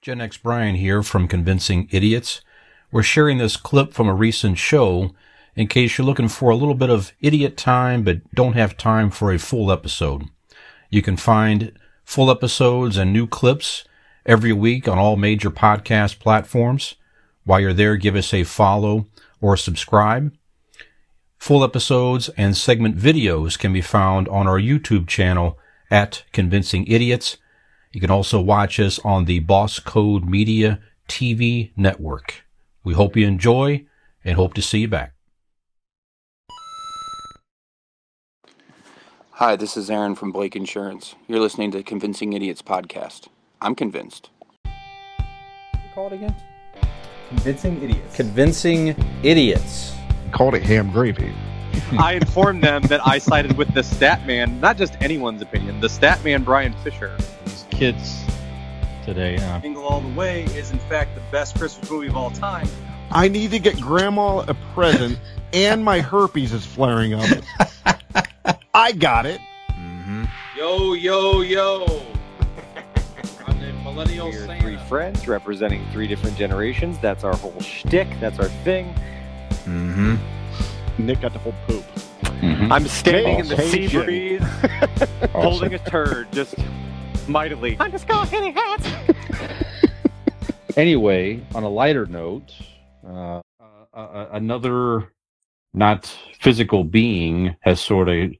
Gen X Brian here from Convincing Idiots. We're sharing this clip from a recent show in case you're looking for a little bit of idiot time but don't have time for a full episode. You can find full episodes and new clips every week on all major podcast platforms. While you're there, give us a follow or subscribe. Full episodes and segment videos can be found on our YouTube channel at Convincing Idiots. You can also watch us on the Boss Code Media TV network. We hope you enjoy and hope to see you back. Hi, this is Aaron from Blake Insurance. You're listening to Convincing Idiots podcast. I'm convinced. Call it again. Convincing idiots. Convincing Idiots. called it ham gravy. I informed them that I sided with the stat man, not just anyone's opinion, the stat man Brian Fisher. These kids today. Uh, Jingle All the Way is in fact the best Christmas movie of all time. I need to get grandma a present, and my herpes is flaring up. I got it. Yo, yo, yo. I'm the millennial We're Santa. three friends representing three different generations. That's our whole shtick. That's our thing. Mm-hmm. Nick got the whole poop. mm-hmm. I'm standing in the sea Awesome. breeze, holding a turd, just mightily. I'm just going hitting hats. anyway, on a lighter note, uh, uh, uh, another not physical being has sort of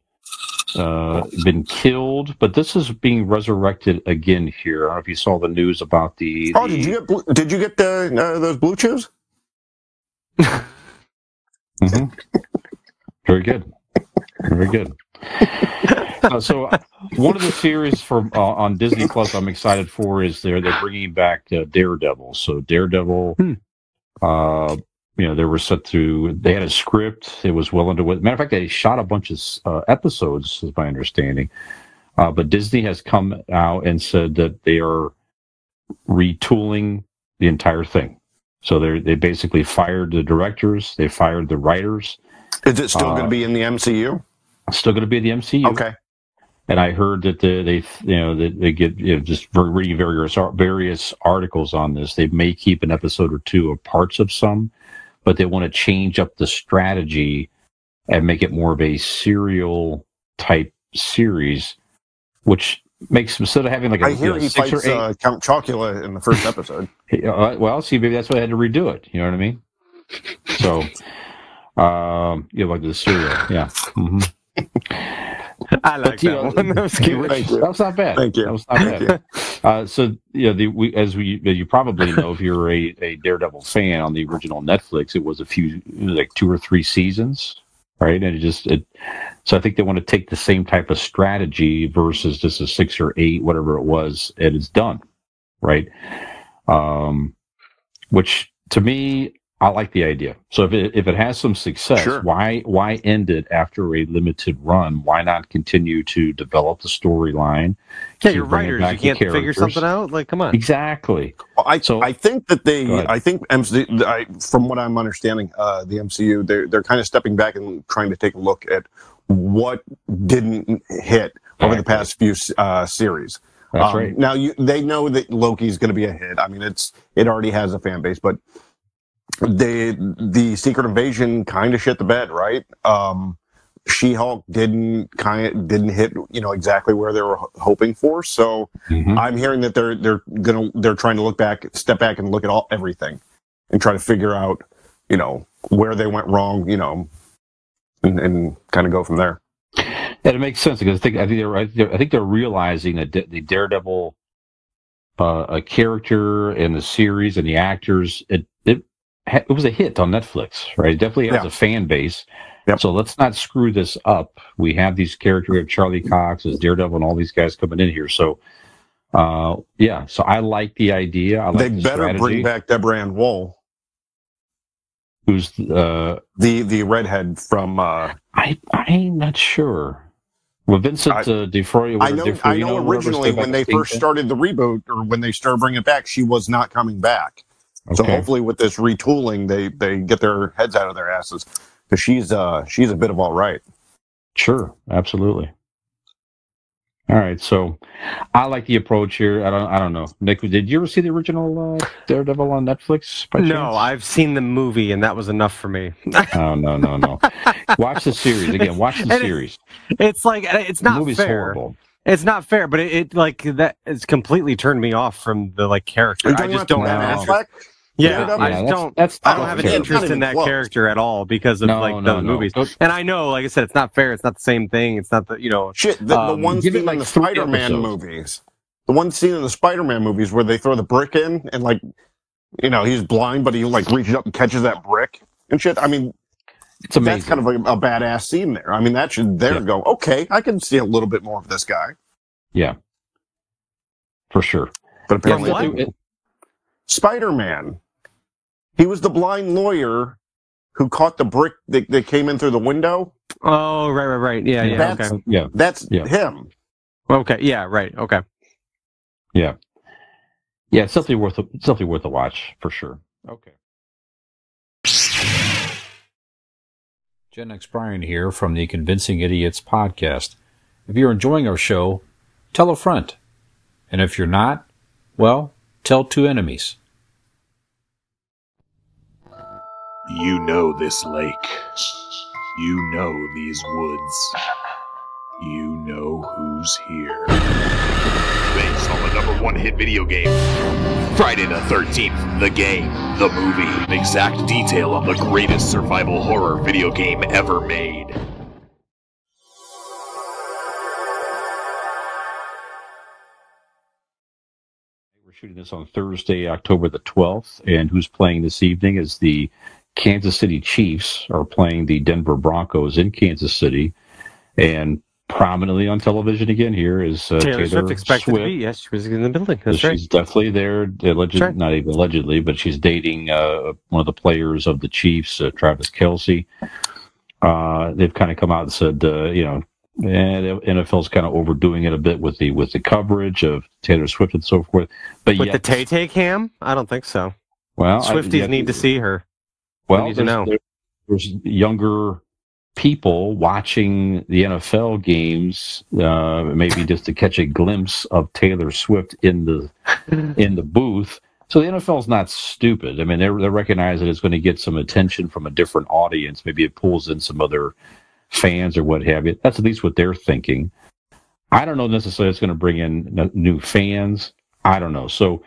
uh, been killed, but this is being resurrected again here. I don't know if you saw the news about the. Oh, the- did you get blue- did you get the uh, those blue chews? Mhm. Very good. Very good. Uh, so, uh, one of the series from uh, on Disney Plus I'm excited for is they're they're bringing back uh, Daredevil. So Daredevil, Hmm. uh, you know, they were set to. They had a script. It was well underway. Matter of fact, they shot a bunch of uh, episodes, is my understanding. Uh, but Disney has come out and said that they are retooling the entire thing. So they they basically fired the directors, they fired the writers. Is it still Uh, going to be in the MCU? Still going to be the MCU. Okay. And I heard that they, they you know, they, they get you know, just reading various various articles on this. They may keep an episode or two of parts of some, but they want to change up the strategy and make it more of a serial type series, which makes instead of having like a I you hear know, he fights eight. uh, Count Chocula in the first episode. Uh, well, see, maybe that's why I had to redo it. You know what I mean? So, um, you know, like the serial, yeah. hmm I like But, you that know, one. That was cute. Thank you. That was not bad. Thank you. That was not bad. Uh, so, you know, the, we, as we, you probably know, if you're a, a Daredevil fan on the original Netflix, it was a few, like two or three seasons, right? And it just, it, so I think they want to take the same type of strategy versus just a six or eight, whatever it was, and it's done, right? Um, which to me, I like the idea. So if it, if it has some success, Sure. why why end it after a limited run? Why not continue to develop the storyline? Yeah, keep you're writers. You can't figure something out. Like, come on. Exactly. Well, I So- I think that they I think MC, I, from what I'm understanding, uh, the MCU they're they're kind of stepping back and trying to take a look at what didn't hit over the past few uh, series. That's Um, right. Now you they know that Loki's going to be a hit. I mean, it's it already has a fan base, but they the Secret Invasion kind of shit the bed, right? Um, She Hulk didn't kind of didn't hit you know exactly where they were hoping for. So Mhm. I'm hearing that they're they're gonna they're trying to look back, step back, and look at all everything, and try to figure out you know where they went wrong, you know, and, and kind of go from there. And it makes sense because I think I think they're I think they're, I think they're realizing that the- the Daredevil, uh, a character and the series and the actors, it it was a hit on Netflix, right? It definitely has Yeah. a fan base. Yep. So let's not screw this up. We have these characters. We have Charlie Cox as Daredevil and all these guys coming in here. So, uh, yeah. So I like the idea. I like they the better strategy. bring back Deborah Ann Woll, Who's uh, the the redhead from. Uh, I I'm not sure. Well, Vincent I- uh, D'Onofrio. I know. I know. Originally, when they first started the reboot, or when they started bringing it back, she was not coming back. So hopefully, with this retooling, they they get their heads out of their asses because she's uh she's a bit of all right. Sure, absolutely, All right, so I like the approach here. I don't. I don't know. Nick, did you ever see the original uh, Daredevil on Netflix? By No. I've seen the movie, and that was enough for me. Oh no, no, no. watch the series again. Watch the And series. it's like it's The not movie's fair. horrible. It's not fair, but it, it like that it's completely turned me off from the like character. I just don't Ben have an Affleck? Yeah, Daredevil? I Yeah, that's- don't. That's I don't have an interest in that close. character at all because of No, like no, the no. movies. Go- And I know, like I said, it's not fair. It's not the same thing. It's not the you know. Shit, the, Um, the one give scene like in the Spider-Man episodes. movies, the one scene in the Spider-Man movies where they throw the brick in and like, you know, he's blind, but he like reaches up and catches that brick and shit. I mean, It's amazing. that's kind of a, a badass scene there. I mean, that should there Yeah. go. Okay, I can see a little bit more of this guy, yeah, for sure. but apparently, what? It- Spider-Man, he was the blind lawyer who caught the brick that, that came in through the window. Oh, right, right, right. Yeah, yeah. That's- okay. yeah, That's Yeah. him. Okay. Yeah. Right. Okay. yeah, yeah. It's definitely worth a, it's definitely worth a watch for sure. Okay. Gen X Brian here from the Convincing Idiots podcast. If you're enjoying our show, tell a friend. And if you're not, well, tell two enemies. You know this lake. You know these woods. You know who's here. Based on the number one hit video game, Friday the 13th, the game, the movie, an exact detail of the greatest survival horror video game ever made. We're shooting this on Thursday, October the 12th, and who's playing this evening is the Kansas City Chiefs are playing the Denver Broncos in Kansas City, and prominently on television again here is uh, Taylor, Swift expected to be. Yes, she was in the building. That's she's right. definitely there. Alleged, right. Not even allegedly, but she's dating uh, one of the players of the Chiefs, uh, Travis Kelce. Uh, they've kind of come out and said, uh, you know, and NFL's kind of overdoing it a bit with the with the coverage of Taylor Swift and so forth. But With yet, the Tay Tay cam, I don't think so. well, I- Swifties yet- need to see her. Well, need there's, know. there- there's younger people watching the NFL games, uh, maybe just to catch a glimpse of Taylor Swift in the in the booth. So the NFL's not stupid. I mean, they they recognize that it's going to get some attention from a different audience. Maybe it pulls in some other fans or what have you. That's at least what they're thinking. I don't know necessarily it's going to bring in new fans. I don't know. So,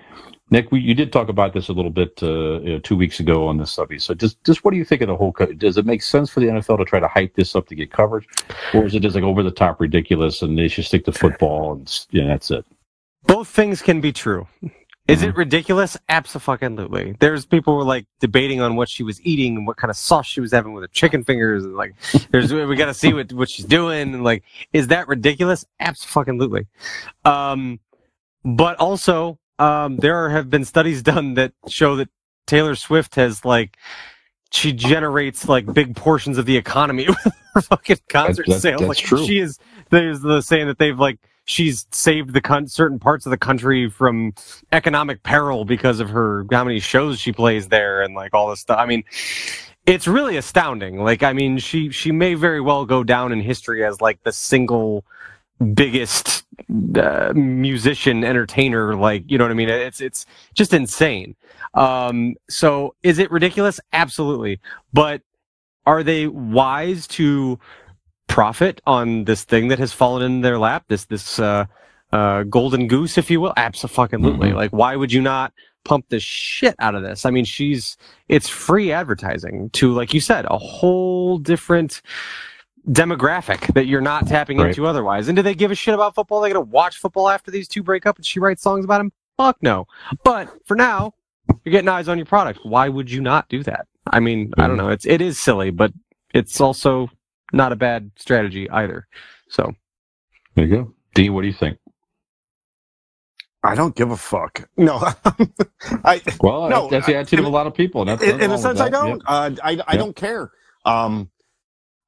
Nick, we, you did talk about this a little bit uh, you know, two weeks ago on this subject. So, just just what do you think of the whole? Co- does it make sense for the NFL to try to hype this up to get coverage, or is it just like over the top ridiculous and they should stick to football and yeah, that's it? Both things can be true. Is Mm-hmm. it ridiculous? Absolutely. There's people were like debating on what she was eating and what kind of sauce she was having with her chicken fingers, and like, there's we got to see what what she's doing. And like, is that ridiculous? Absolutely. Um, but also, um, there have been studies done that show that Taylor Swift has like she generates like big portions of the economy with her fucking concert That's- sales. that's like true. she is there's the saying that they've like she's saved the con- certain parts of the country from economic peril because of her how many shows she plays there and like all this stuff. I mean, it's really astounding. Like I mean, she she may very well go down in history as like the single biggest uh, musician entertainer like you know what i mean? It's it's just insane. Um so is it ridiculous? Absolutely. But are they wise to profit on this thing that has fallen in their lap? This this uh uh golden goose if you will? Absolutely Mhm. like why would you not pump the shit out of this? I mean she's it's free advertising to like you said a whole different demographic that you're not tapping Right. into otherwise. And do they give a shit about football? They gonna watch football after these two break up and she writes songs about him? Fuck no. But for now, you're getting eyes on your product. Why would you not do that? I mean, I don't know. It's it is silly, but it's also not a bad strategy either. So There you go. D, what do you think? I don't give a fuck. No, I Well, No, that's the attitude in- of a lot of people. and That's in, a sense, I don't. Uh, I, I Yeah. don't care. Um,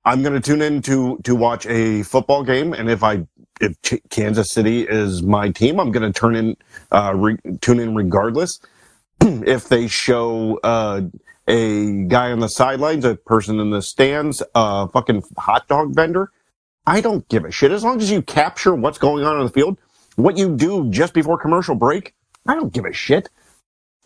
I'm going to tune in to to watch a football game, and if I if Ch- Kansas City is my team, I'm going to turn in uh, re- tune in regardless. if they show uh, a guy on the sidelines, a person in the stands, a fucking hot dog vendor, I don't give a shit. As long as you capture what's going on in the field, what you do just before commercial break, I don't give a shit.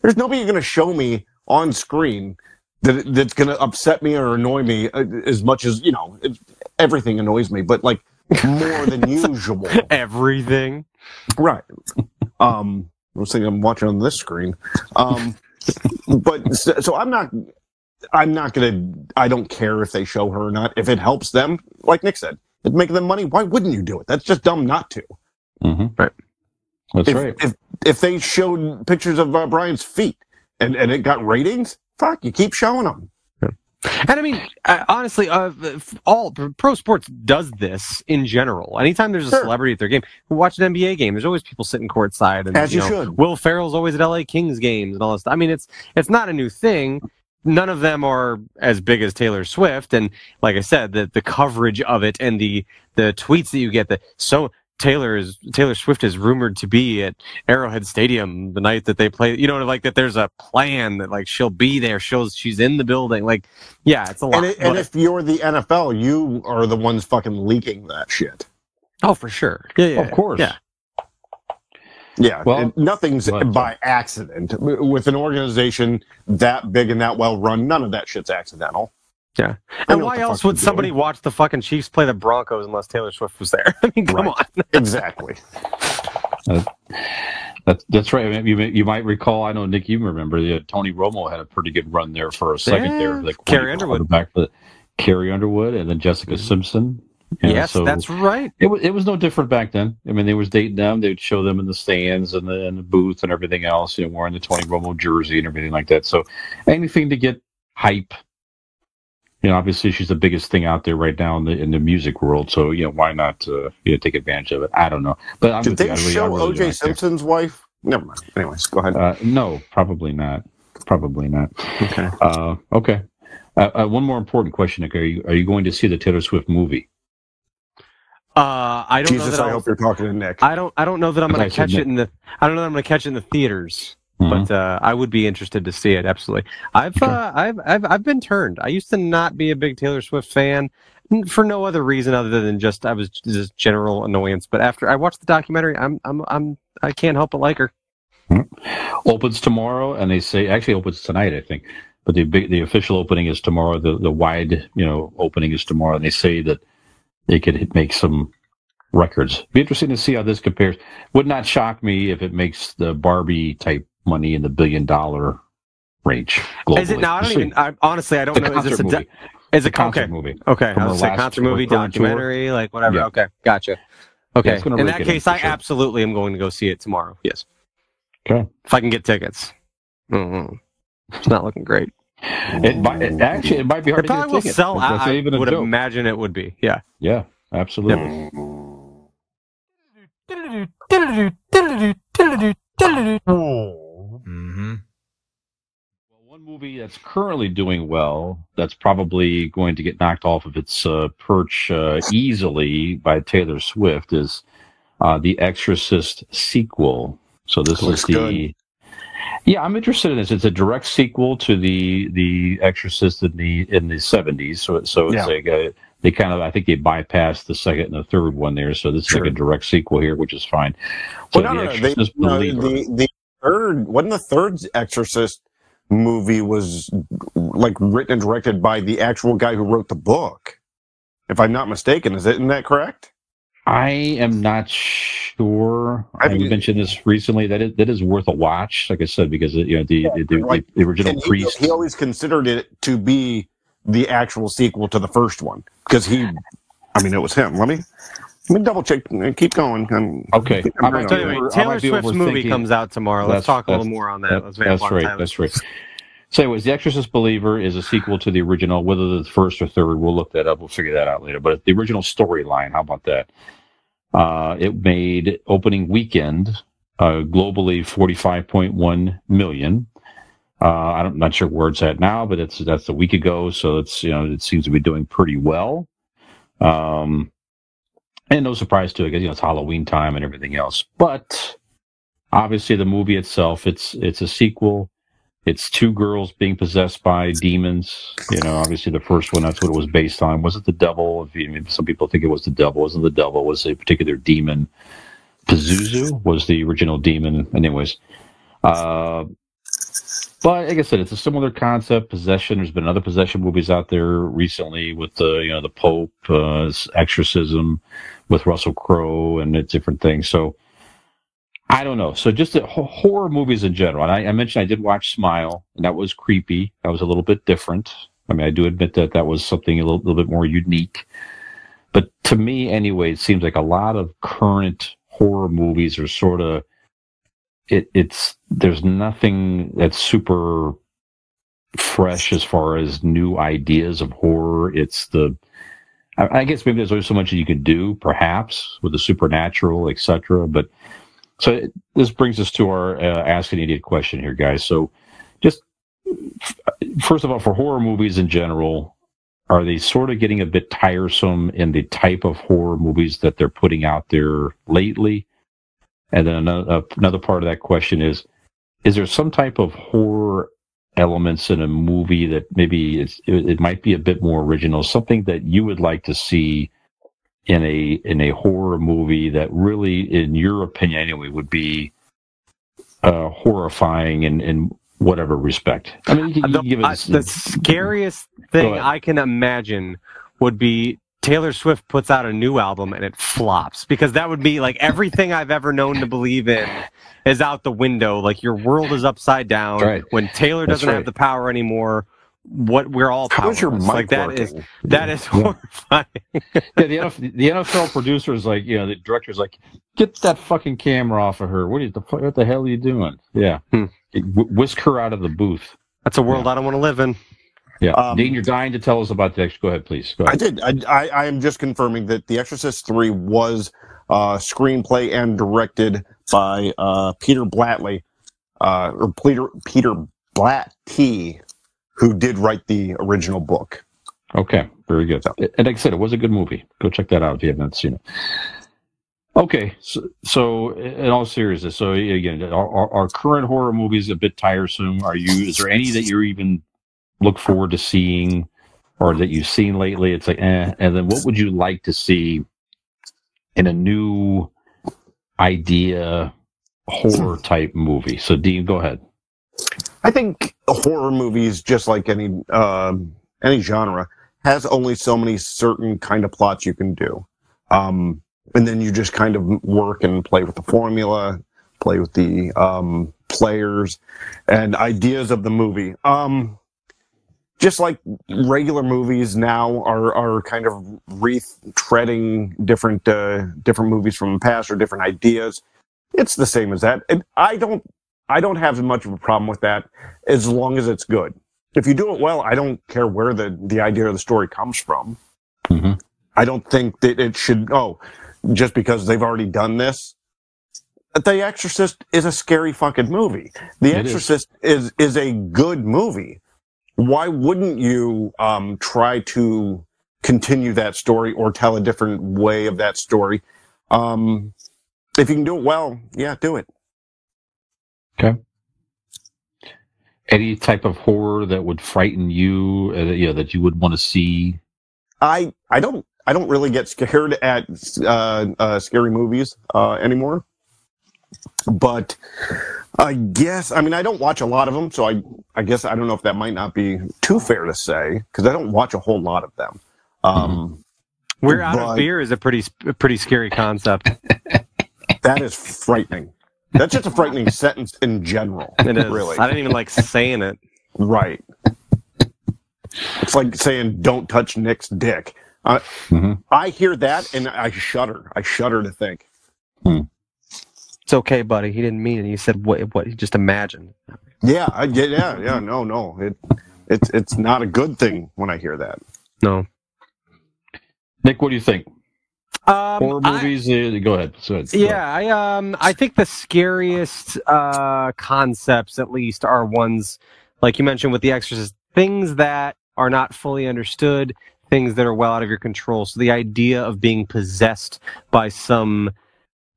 There's nobody going to show me on screen that that's going to upset me or annoy me uh, as much as you know. It, everything annoys me, but like more than usual. Everything. Right. Um, I was thinking I'm watching on this screen. Um, but so, so I'm not. I'm not gonna. I don't care if they show her or not. If it helps them, like Nick said, it make them money. Why wouldn't you do it? That's just dumb not to. hmm Right. That's if, right. If if they showed pictures of uh, Brian's feet and and it got ratings, fuck, you keep showing them. And I mean, honestly, uh, all pro sports does this in general. Anytime there's a Sure. celebrity at their game, watch an NBA game. There's always people sitting courtside, and As you know, should. Will Ferrell's always at LA Kings games and all this. Stuff. I mean, it's it's not a new thing. None of them are as big as Taylor Swift, and like I said, the the coverage of it and the the tweets that you get. That so Taylor is Taylor Swift is rumored to be at Arrowhead Stadium the night that they play. You know, like that. There's a plan that like she'll be there. Shows she's in the building. Like, yeah, it's a lot. And, it, and if you're the NFL, you are the ones fucking leaking that shit. oh, for sure. Yeah, yeah, Of course. Yeah. Yeah, Well, nothing's go by accident. With an organization that big and that well run, none of that shit's accidental. Yeah. And why else would somebody doing. watch the fucking Chiefs play the Broncos unless Taylor Swift was there? I mean, come Right. on. Exactly. Uh, that's that's right. You may- you might recall. I know Nick, you remember the Tony Romo had a pretty good run there for a second Yeah. there. Like Carrie Underwood. back for Carrie Underwood, and then Jessica mm-hmm. Simpson. You know, yes, so that's right. it was it was no different back then. I mean, they was dating them. They'd show them in the stands and the, in the booth and everything else. You know, wearing the Tony Romo jersey and everything like that. So anything to get hype. You know, obviously she's the biggest thing out there right now in the in the music world. So you know, why not uh, you know take advantage of it? I don't know, but I'm Did with you. they I really- show really don't O.J. care. Simpson's wife? Never mind. Anyways, go ahead. Uh, no, probably not. Probably not. Okay. Uh, okay. Uh, uh, one more important question, Nick. Are you are you going to see the Taylor Swift movie? Uh, I don't know Jesus, that I I'll- hope you're talking to Nick. I don't. I don't know that I'm going to catch no. it in the. I don't know that I'm going to catch it in the theaters, Mhm. but uh, I would be interested to see it. Absolutely. I've, uh, I've I've I've been turned. I used to not be a big Taylor Swift fan for no other reason other than just I was just general annoyance. But after I watched the documentary, I'm I'm I'm I can't help but like her. opens tomorrow, and they say actually opens tonight, I think. But the big, the official opening is tomorrow. The the wide, you know, opening is tomorrow, and they say that they could make some records. Be interesting to see how this compares. Would not shock me if it makes the Barbie type money in the billion dollar range. Globally. Is it now? I don't even. I, honestly, I don't know. Is this a? movie. Is it concert okay? movie. Okay, From I was say concert movie, recurring tour. documentary, like whatever. Yeah. Okay, gotcha. Okay, gonna in that case, I sure. absolutely am going to go see it tomorrow. Yes, Okay. if I can get tickets. Mhm. It's not looking great. It might it, actually it might be hard It to get probably will ticket. sell out. I would joke. imagine it would be. Yeah. Yeah, absolutely. Mm-hmm. One movie that's currently doing well, that's probably going to get knocked off of its uh, perch uh, easily by Taylor Swift, is uh, the Exorcist sequel. So this Looks is the. good. Yeah, I'm interested in this. It's a direct sequel to the the Exorcist in the in the 70s. So so it's Yeah. like a, they kind of I think they bypassed the second and the third one there. So this is Sure. like a direct sequel here, which is fine. So Well, no, the no, no. They, no, the the third wasn't the third Exorcist movie was like written and directed by the actual guy who wrote the book. If I'm not mistaken, is it? Isn't that correct? I am not sure. I I mean- mentioned this recently. That is, that is worth a watch. Like I said, because you know the the, the, like- the original he, priest. he always considered it to be the actual sequel to the first one because he, I mean, it was him. Let me let me double check. Keep going. I'm, Okay. I'm I right tell you, on be it. anyway, over- I Taylor Swift's movie comes out tomorrow. Let's talk a little more on that. That- Let's that's right. That's right. So, anyways, The Exorcist Believer is a sequel to the original. Whether the first or third, we'll look that up. We'll figure that out later. But the original storyline, how about that? Uh, it made opening weekend uh, globally forty five point one million. Uh, I'm not sure where it's at now, but it's that's a week ago, so it's you know it seems to be doing pretty well. Um, and no surprise to it because you know it's Halloween time and everything else. But obviously, the movie itself it's it's a sequel It's two girls being possessed by demons. You know, obviously the first one, that's what it was based on. Was it the devil? I mean, some people think it was the devil. Wasn't the devil. It was a particular demon. Pazuzu was the original demon. Anyways, uh, but like I said, it's a similar concept. Possession. There's been other possession movies out there recently with the you know the Pope, uh, exorcism, with Russell Crowe and different things. So I don't know. So just the horror movies in general. And I, I mentioned I did watch Smile, and that was creepy. That was a little bit different. I mean, I do admit that that was something a little, little bit more unique. But to me, anyway, it seems like a lot of current horror movies are sort of it, it's there's nothing that's super fresh as far as new ideas of horror. It's the I, guess maybe there's only so much that you can do, perhaps with the supernatural, etc. But so it, this brings us to our uh, ask an idiot question here, guys. So just first of all, for horror movies in general, are they sort of getting a bit tiresome in the type of horror movies that they're putting out there lately? And then another, another part of that question is, is there some type of horror elements in a movie that maybe it's, it, it might be a bit more original, something that you would like to see in a in a horror movie that really, in your opinion anyway, would be uh, horrifying in, in whatever respect. I mean, you can, you can give I- it the scariest thing. I can imagine would be Taylor Swift puts out a new album and it flops because that would be like everything I've ever known to believe in is out the window. Like your world is upside down Right. when Taylor That's doesn't right. have the power anymore. What we're all How is your powerless. mic like that is working? that is horrifying. yeah, the NFL, the NFL producer is like, you know, the director's like, get that fucking camera off of her. What, is the, fu- what the hell are you doing? Yeah. Hmm. Whisk her out of the booth. That's a world I don't want to live in. Yeah. Um, Dean, you're dying to tell us about the Go ahead, please. Go I did. I, I, I am just confirming that The Exorcist 3 was uh, screenplay and directed by uh, Peter Blatley, uh, or Peter, Peter Blatty, who did write the original book. Okay. Very good. And like I said, it was a good movie. Go check that out if you haven't seen it. Okay. So, so in all seriousness, so again, are, are, are current horror movies a bit tiresome? Are you, is there any that you're even look forward to seeing or that you've seen lately? It's like, eh. And then what would you like to see in a new idea horror type movie? So Dean, go ahead. I think horror movies, just like any um any genre, has only so many certain kind of plots you can do, um, and then you just kind of work and play with the formula, play with the um, players and ideas of the movie. Um, just like regular movies now are are kind of retreading different uh, different movies from the past or different ideas. It's the same as that. And I don't I don't have much of a problem with that as long as it's good. If you do it well, I don't care where the, the idea of the story comes from. Mhm. I don't think that it should, oh, just because they've already done this. The Exorcist is a scary fucking movie. The It is. Exorcist is. is a good movie. Why wouldn't you um, try to continue that story or tell a different way of that story? Um, if you can do it well, yeah, do it. Okay. Any type of horror that would frighten you, uh, you know, that you would want to see? I I don't I don't really get scared at uh, uh, scary movies uh, anymore. But I guess I mean I don't watch a lot of them, so I I guess I don't know if that might not be too fair to say because I don't watch a whole lot of them. Um, We're out But- of beer is a pretty a pretty scary concept. That is frightening. That's just a frightening sentence in general. It is. Really, I didn't even like saying it. right. It's like saying "Don't touch Nick's dick." Uh, Mhm. I hear that and I shudder. I shudder to think. It's okay, buddy. He didn't mean it. He said what what he just imagined. Yeah, I get. Yeah, yeah. No, no. It, it's it's not a good thing when I hear that. No. Nick, what do you think? Um, horror I- movies? uh, go ahead. So it's- Yeah, I um I think the scariest uh concepts at least are ones like you mentioned with the exorcist things that are not fully understood, things that are well out of your control. So the idea of being possessed by some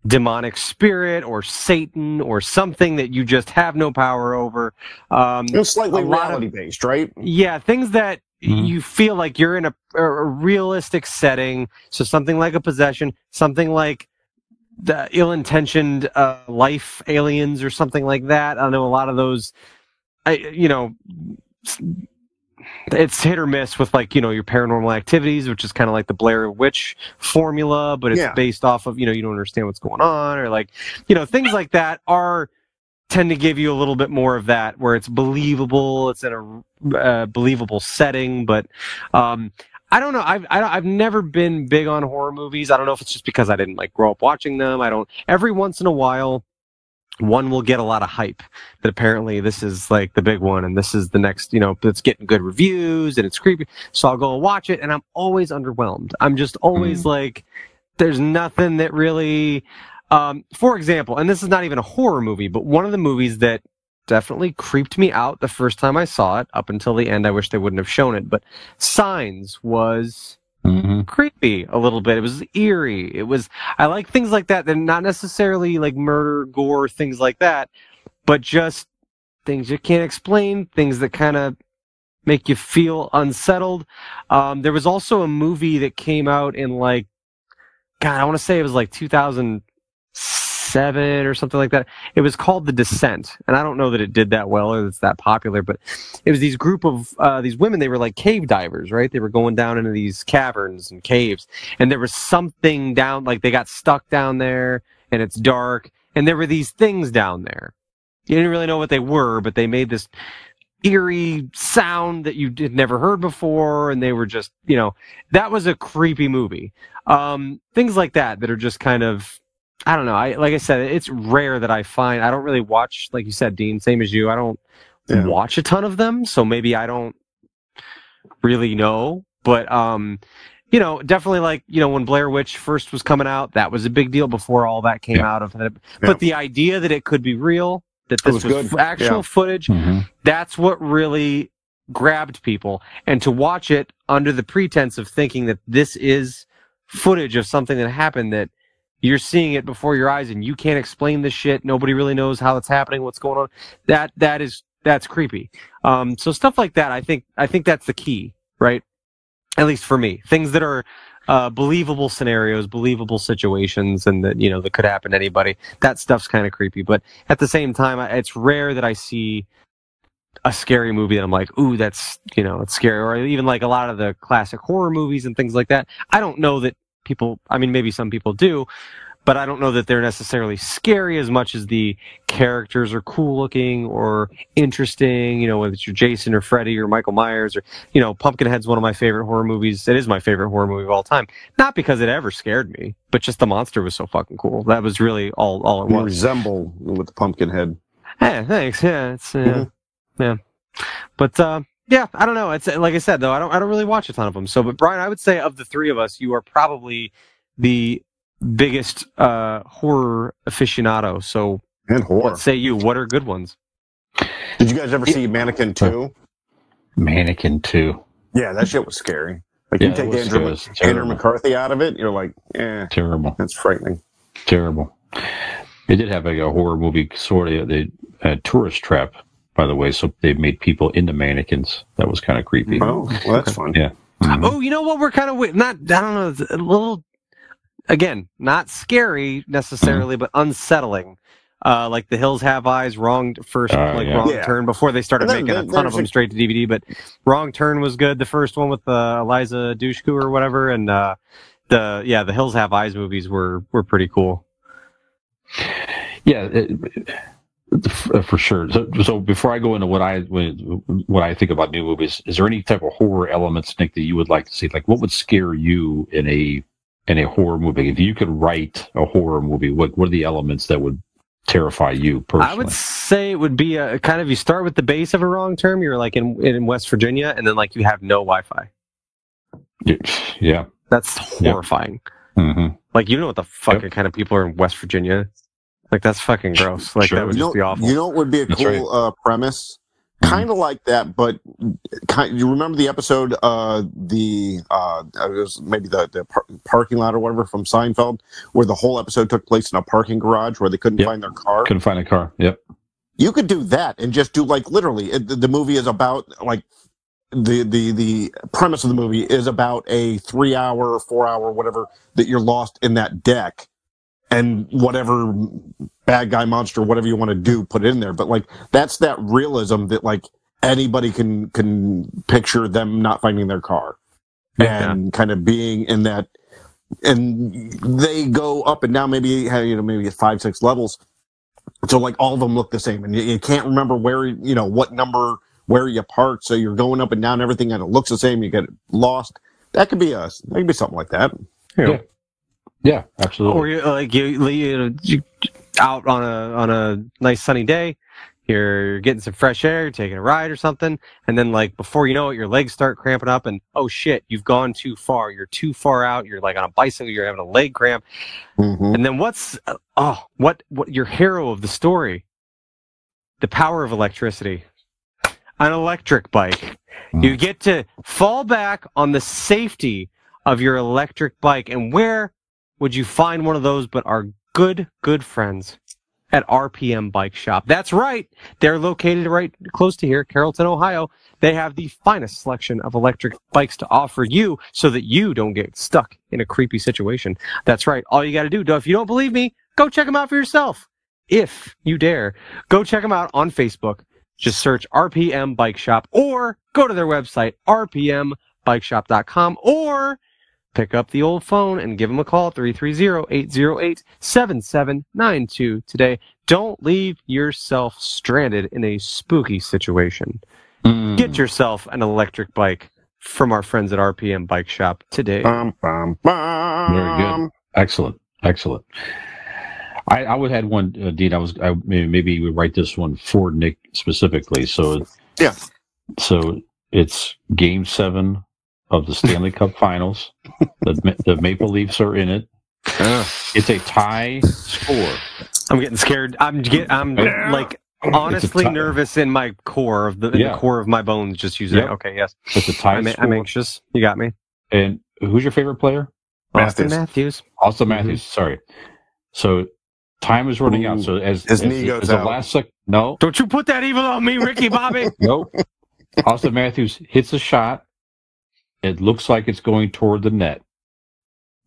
demonic spirit or Satan or something that you just have no power over. Um, It was slightly a lot of- reality based, right? yeah, things that Mhm. you feel like you're in a, a realistic setting. So something like a possession, something like the ill-intentioned uh, life aliens or something like that. I know a lot of those. I, you know, it's hit or miss with like you know your paranormal activities, which is kind of like the Blair Witch formula, but it's Yeah. based off of you know you don't understand what's going on or like you know things like that are tend to give you a little bit more of that where it's believable it's in a uh, believable setting but um i don't know I've, I, i've never been big on horror movies i don't know if it's just because i didn't like grow up watching them i don't every once in a while one will get a lot of hype that apparently this is like the big one and this is the next you know it's getting good reviews and it's creepy. So i'll go watch it and i'm always underwhelmed. I'm just always like there's nothing that really um, for example, and this is not even a horror movie, but one of the movies that definitely creeped me out the first time I saw it, up until the end, I wish they wouldn't have shown it, but Signs was Mm-hmm. creepy a little bit. It was eerie. It was, I like things like that. They're not necessarily like murder, gore, things like that, but just things you can't explain, things that kind of make you feel unsettled. Um, there was also a movie that came out in like, God, I want to say it was like 2007 or something like that. It was called The Descent, and I don't know that it did that well or it's that popular, but it was these group of uh, these women. They were like cave divers, right? They were going down into these caverns and caves, and there was something down, like they got stuck down there, and it's dark, and there were these things down there. You didn't really know what they were, but they made this eerie sound that you had never heard before, and they were just, you know, that was a creepy movie. Um, things like that that are just kind of, I don't know. I like I said, it's rare that I find. I don't really watch, like you said, Dean, same as you. I don't Yeah. watch a ton of them, so maybe I don't really know. But um, you know, definitely like you know when Blair Witch first was coming out, that was a big deal before all that came Yeah. out of it. But the idea that it could be real, that this was was, good. actual Yeah. footage, Mm-hmm. that's what really grabbed people. And to watch it under the pretense of thinking that this is footage of something that happened that you're seeing it before your eyes and you can't explain this shit. Nobody really knows how it's happening, what's going on. That that is that's creepy. Um, so stuff like that, I think I think that's the key, right? At least for me, things that are uh, believable scenarios, believable situations, and that you know that could happen to anybody. That stuff's kind of creepy. But at the same time, it's rare that I see a scary movie that I'm like, ooh, that's you know, it's scary. Or even like a lot of the classic horror movies and things like that. I don't know that people. I mean, maybe some people do, but I don't know that they're necessarily scary as much as the characters are cool looking or interesting. You know, whether it's your Jason or Freddy or Michael Myers or you know, Pumpkinhead's one of my favorite horror movies. It is my favorite horror movie of all time. Not because it ever scared me, but just the monster was so fucking cool. That was really all all it You was. resemble with the Pumpkinhead. Hey, thanks. Yeah, it's uh, Mhm. yeah, but uh, yeah, I don't know. It's like I said though, I don't I don't really watch a ton of them. So, but Brian, I would say of the three of us, you are probably the biggest uh, horror aficionado. So, And horror. what say you? What are good ones? Did you guys ever see Mannequin 2? Mannequin Two. Yeah, that shit was scary. Like Yeah, you take Andrew, scary. It was Andrew. McCarthy out of it, you're like, eh, Terrible. that's frightening. Terrible. It did have like a horror movie sort of the uh, tourist trap, by the way. So they made people into mannequins. That was kind of creepy. Oh, well, that's fun. Yeah. Mhm. Oh, you know what? We're kind of wi- not. I don't know. A little again, not scary necessarily, but unsettling. Uh, like the Hills Have Eyes, wrong first, Uh, like yeah. wrong Yeah. turn before they started then- making a ton of them a- straight to DVD. But wrong turn was good. The first one with uh, Eliza Dushku or whatever, and uh, the yeah, the Hills Have Eyes movies were were pretty cool. Yeah, it, f- for sure. So, so before I go into what I what I think about new movies, is there any type of horror elements, Nick, that you would like to see? Like, what would scare you in a in a horror movie? If you could write a horror movie, what what are the elements that would terrify you personally? I would say it would be a kind of you start with the base of a wrong turn. You're like in in West Virginia, and then like you have no Wi-Fi. Yeah. That's horrifying. hmm Like you know what the fucking kind of people are in West Virginia? Like that's fucking gross. Like Sure. that would You just know, be awful. you know what would be a That's cool right. uh, premise? kind of like that, but kind, you remember the episode, uh, the uh, it was maybe the, the par- parking lot or whatever from Seinfeld, where the whole episode took place in a parking garage where they couldn't Yep. find their car. Couldn't find a car. Yep. You could do that and just do like literally. It, the, the movie is about like the the the premise of the movie is about a three hour, four hour, whatever that you're lost in that deck, and whatever bad guy monster, whatever you want to do, put it in there. But like that's that realism that like anybody can can picture them not finding their car and kind of being in that and they go up and down maybe you know maybe five six levels. So like all of them look the same and you, you can't remember where you know what number where you parked. So you're going up and down everything and it looks the same you get lost. That could be us that could be something like that. Yeah. Yeah, absolutely. Or you like you, you, you out on a on a nice sunny day, you're getting some fresh air, you're taking a ride or something, and then like before you know it, your legs start cramping up, and oh shit, you've gone too far. You're too far out. You're like on a bicycle. You're having a leg cramp, Mhm. and then what's uh, oh what what your hero of the story? The power of electricity. An electric bike. You get to fall back on the safety of your electric bike. And where would you find one of those but our good, good friends at RPM Bike Shop? That's right. They're located right close to here, Carrollton, Ohio. They have the finest selection of electric bikes to offer you so that you don't get stuck in a creepy situation. That's right. All you got to do, though, if you don't believe me, go check them out for yourself. If you dare, go check them out on Facebook. Just search RPM Bike Shop or go to their website, rpmbikeshop.com, or pick up the old phone and give them a call, 330-808-7792 today. Don't leave yourself stranded in a spooky situation. Mm. Get yourself an electric bike from our friends at RPM Bike Shop today. Bum, bum, bum. Very good. Excellent, excellent. I, I would had one, uh, Dean. I was I, maybe, maybe we write this one for Nick specifically. So Yeah. So it's Game Seven of the Stanley Cup Finals. The the Maple Leafs are in it. It's a tie score. I'm getting scared. I'm get, I'm like honestly nervous in my core of the, in Yeah. the core of my bones. Just using Yep. it. Okay, yes. It's a tie I'm, score. I'm anxious. You got me. And who's your favorite player? Auston Matthews. Matthews. Auston mm-hmm. Matthews. Sorry. So time is running out. So as His as, knee goes as the out. last sec, no, Don't you put that evil on me, Ricky Bobby. Nope. Auston Matthews hits a shot. It looks like it's going toward the net.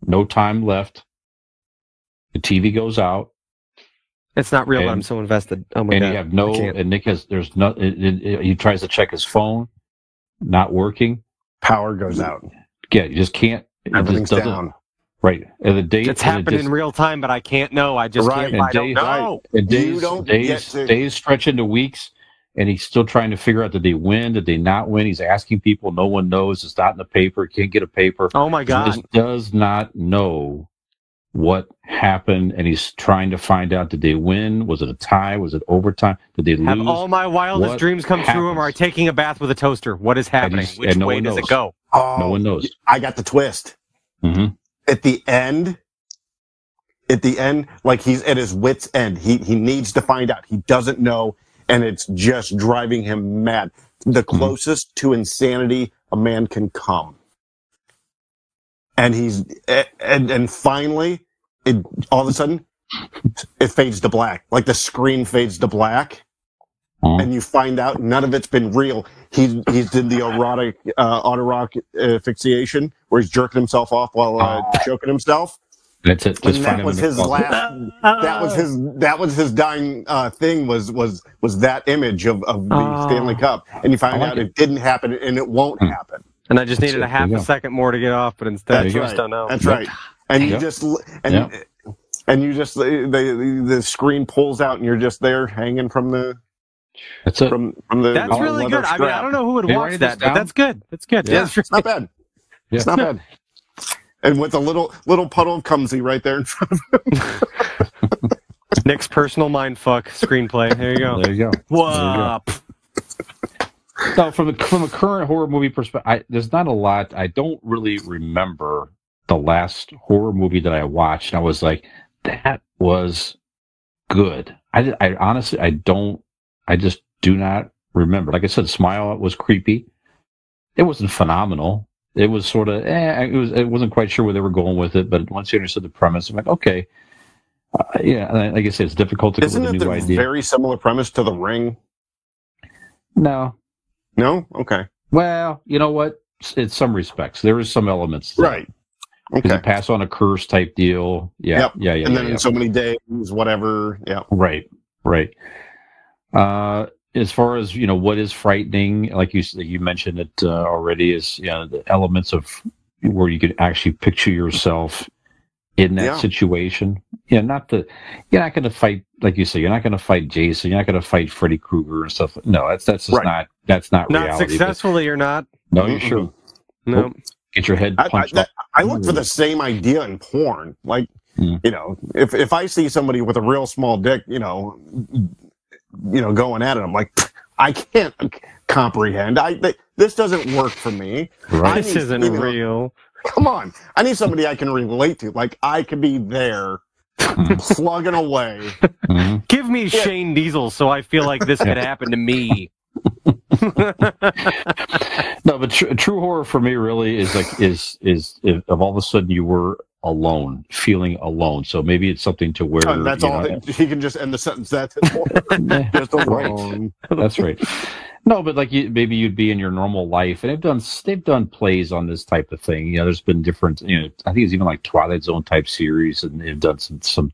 No time left. The TV goes out, it's not real, but I'm so invested. Oh my and god. you have no. And Nick has. There's no. It, it, it- he tries to check his phone, not working. power goes out Yeah, you just can't. It just everything's doesn't. down Right. And the days. It's and it happening just- in real time, but I can't know. I just Right. can't. I And don't days- know. And You days, don't get days, to- days stretch into weeks, and he's still trying to figure out did they win, did they not win? He's asking people, no one knows. It's not in the paper. Can't get a paper. Oh my He god. just does not know what happened, and he's trying to find out: did they win? Was it a tie? Was it overtime? Did they lose? Have lose? all my wildest What dreams come true? Or am I taking a bath with a toaster? What is happening? he's- Which and no way one does it knows. go? oh no one knows. i got the twist hmm at the end at the end like he's at his wits end he he needs to find out he doesn't know and it's just driving him mad the closest to insanity a man can come and he's and and finally it all of a sudden it fades to black like the screen fades to black Mhm. and you find out none of it's been real. He he's did the erotic uh, autorock asphyxiation where he's jerking himself off while uh, choking himself. That's it. Just and that was his closet. last. That was his. That was his dying uh, thing. Was was was that image of, of the Oh. Stanley Cup? And you find like out it. it. didn't happen, and it won't Hmm. happen. And I just That's needed it. a half a second more to get off, but instead, That's you right. just don't know. That's Yep. right. And you just l- and Yep. and you just the, the the screen pulls out, and you're just there hanging from the That's it. from from the. That's really leather good. I mean, I don't know who would Hey, watch write that, this but that's good. That's good. Yeah, That's it's not bad. It's not bad. And with a little little puddle of cumsy right there in front of him. Nick's personal mindfuck screenplay. There you go. There you go. Whoa. So from a from a current horror movie perspective, there's not a lot. I don't really remember the last horror movie that I watched. And I was like, that was good. I, I honestly, I don't. I just do not remember. Like I said, Smile was creepy. It wasn't phenomenal. It was sort of, eh, it was, it wasn't quite sure where they were going with it. But once you understood the premise, I'm like, okay, uh, yeah. and Like I said, it's difficult to come Isn't with a it new the idea. very similar premise to The Ring? no, No. Okay. well, you know what? In some respects, there is some elements. that. Right. Because Okay. you pass on a curse type deal. Yeah, Yep. yeah, yeah. and yeah, then yeah. in so many days, whatever. Yeah. Right, right. Uh, as far as you know, what is frightening, like you s- you mentioned it uh, already, is you know the elements of where you could actually picture yourself in that Yeah. situation. Yeah, not the you're not going to fight like you say. You're not going to fight Jason. You're not going to fight Freddy Krueger and stuff. No, that's that's just Right. not that's not, Not reality. but- successfully or not. No, you Mm-mm. sure No. get your head I, I, punched. that. I look for the same idea in porn. Like, Mm. you know, if if I see somebody with a real small dick, you know, you know, going at it, I'm like, I can't comprehend. I th- this doesn't work for me. right. I This isn't you know, real. Come on, I need somebody I can relate to. Like, I could be there, plugging away. Mhm. Give me Shane Diesel so I feel like this could happen to me. No, but tr- true horror for me really is like is is if, of all of a sudden you were alone, feeling alone. So maybe it's something to where Uh, that's all. know, he can just end the sentence. That's just Right. alone. That's right. No, but like you, maybe you'd be in your normal life, and they've done they've done plays on this type of thing. You know, there's been different. You know, I think it's even like Twilight Zone type series, and they've done some some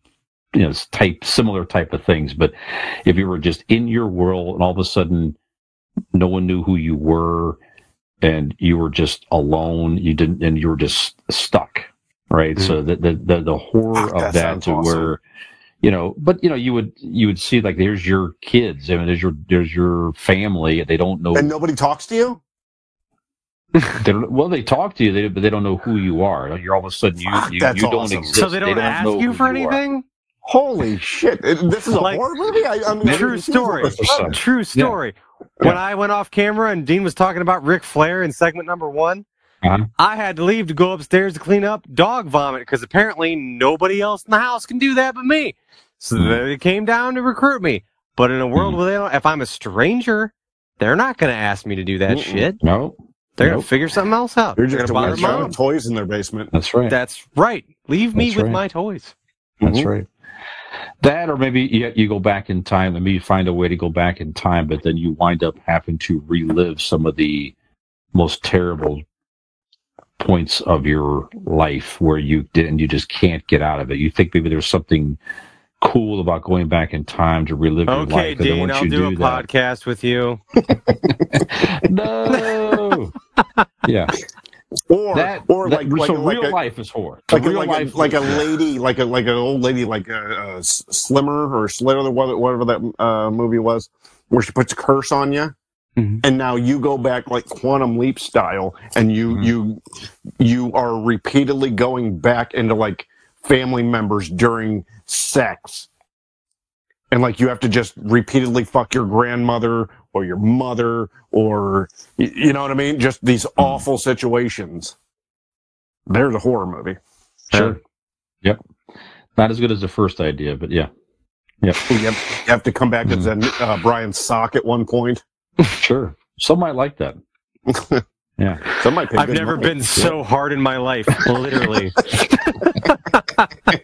you know type similar type of things. But if you were just in your world, and all of a sudden no one knew who you were, and you were just alone, you didn't, and you were just stuck, right? So the the the, the horror Ah, of that that to awesome. where you know but you know you would you would see like there's your kids i mean there's your there's your family they don't know And nobody talks to you. they don't, well they talk to you they, but they don't know who you are you're all of a sudden you Fuck, you, you don't exist So they don't, ask know you for anything? Holy shit! This is a Like, horror movie. I, I mean, True story. True story. When I went off camera and Dean was talking about Ric Flair in segment number one, Uh-huh. I had to leave to go upstairs to clean up dog vomit because apparently nobody else in the house can do that but me. So Hmm. they came down to recruit me. But in a world Hmm. where they don't, if I'm a stranger, they're not going to ask me to do that Mm-mm. shit. no They're going to figure something else out. You're They're just going to weird bother child mom. with toys in their basement. that's right That's right. Leave me That's with right. my toys. That's Mhm. right. That, or maybe you, you go back in time. Maybe you find a way to go back in time, but then you wind up having to relive some of the most terrible points of your life where you didn't, you just can't get out of it. You think maybe there's something cool about going back in time to relive your life. and then Dean, I'll you do, a that, podcast with you. no, yeah, Or that, or that- like like, so like real a, life is horror. like a, real like, life, a, like a lady, like a like an old lady, like a Slimmer or Slither, whatever whatever that uh, movie was, where she puts a curse on you, Mhm. and now you go back like quantum leap style, and you Mhm. you you are repeatedly going back into like family members during sex. And like you have to just repeatedly fuck your grandmother or your mother or you know what I mean? Just these awful situations. There's a horror movie. Sure. Yep. Not as good as the first idea, but yeah. Yep. You have, you have to come back as uh, Brian Sock at one point. Sure. Some might like that. Yeah. Some might I've never money. been so hard in my life, literally.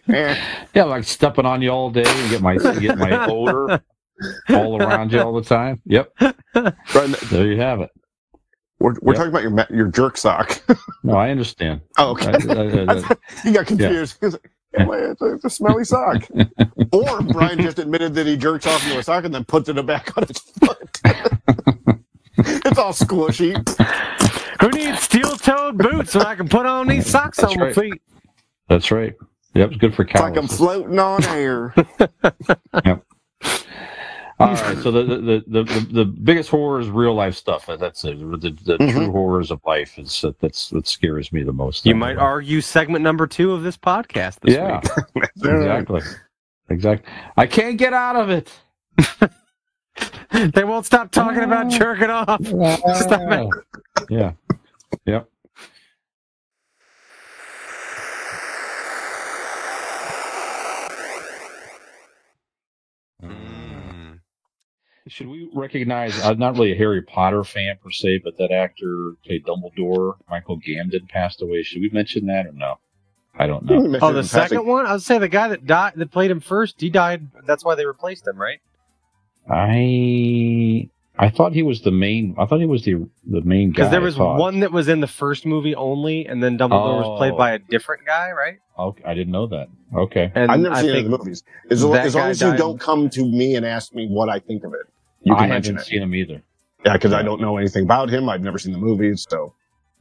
Yeah, like stepping on you all day and get my get my odor all around you all the time. Yep. Brian, There you have it. we're we're Yep. talking about your your jerk sock. No, I understand. oh, okay. I- I- I- I- you got confused. He was like, "Yeah, well, it's, a, it's a smelly sock. or Brian just admitted that he jerks off into a sock and then puts it back on his foot. it's all squishy. Who needs steel-toed boots when I can put on these socks That's on my feet? That's right. Yep, it's good for It's like I'm floating on air. All right, so the the, the the the the biggest horror is real life stuff. That's it. The, the Mhm. true horrors of life is that's that scares me the most. You might argue segment number two of this podcast this yeah, week. exactly, exactly. I can't get out of it. They won't stop talking about jerking off. Stop it. Yeah, yep. Should we recognize? I'm not really a Harry Potter fan per se, but that actor played Dumbledore, Michael Gambon, passed away. Should we mention that or no? I don't know. Oh, the in passing. second one. I would say the guy that died that played him first. He died. That's why they replaced him, right? I I thought he was the main. I thought he was the the main guy. Because there was one that was in the first movie only, and then Dumbledore was played Oh. by a different guy, right? Okay, I didn't know that. Okay. And I've never I seen any of the movies. As, as long as you don't come to me and ask me what I think of it, you I can mention haven't it. seen him either. Yeah, because I don't know anything about him. I've never seen the movies, so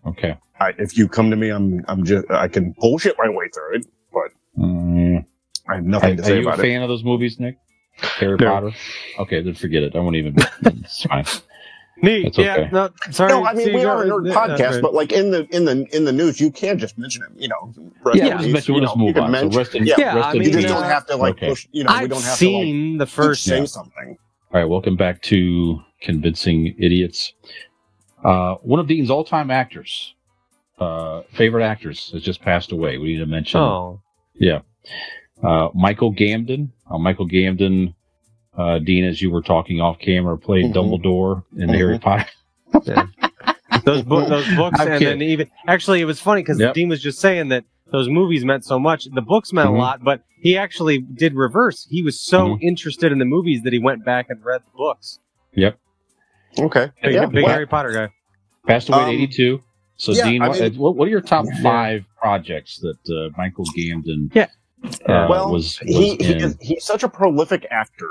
Okay. I, if you come to me, I'm I'm just I can bullshit my way through it, but Mm. I have Are, nothing to say. about it. are say you a about it. fan of those movies, Nick? Harry No. Potter. Okay, then forget it. I won't even. It's fine. neat. That's Yeah. No, sorry. No, I mean we are a got- nerd podcast, okay. but like in the in the in the news, you can just mention it. You know, rest Yeah, just mention- we'll you just know, move can on. So mention- rest in- yeah, Yeah, rest I mean, you just don't have to like Okay. push. You know, we I've don't have seen the to like first. say Yeah. something. All right, welcome back to Convincing Idiots. Uh, one of Dean's all-time actors, uh, favorite actors, has just passed away. We need to mention. Oh, Yeah. Uh, Michael Gambon. Uh, Michael Gambon, uh, Dean, as you were talking off camera, played Mhm. Dumbledore in Mhm. Harry Potter. those bo- those books, I'm and kidding. then even actually, it was funny because Yep. Dean was just saying that those movies meant so much. The books meant Mhm. a lot, but he actually did reverse. He was so Mhm. interested in the movies that he went back and read the books. Yep. Okay, Big, yeah, big well, Harry Potter guy. Passed away Um, at 82. So, yeah, Dean, I what, mean- what, what are your top Yeah. five projects that uh, Michael Gambon Yeah. uh, well, was, was he, he is, he's such a prolific actor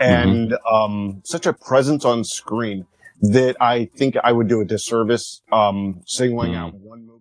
and um, such a presence on screen that I think I would do a disservice um, singling Mhm. out one movie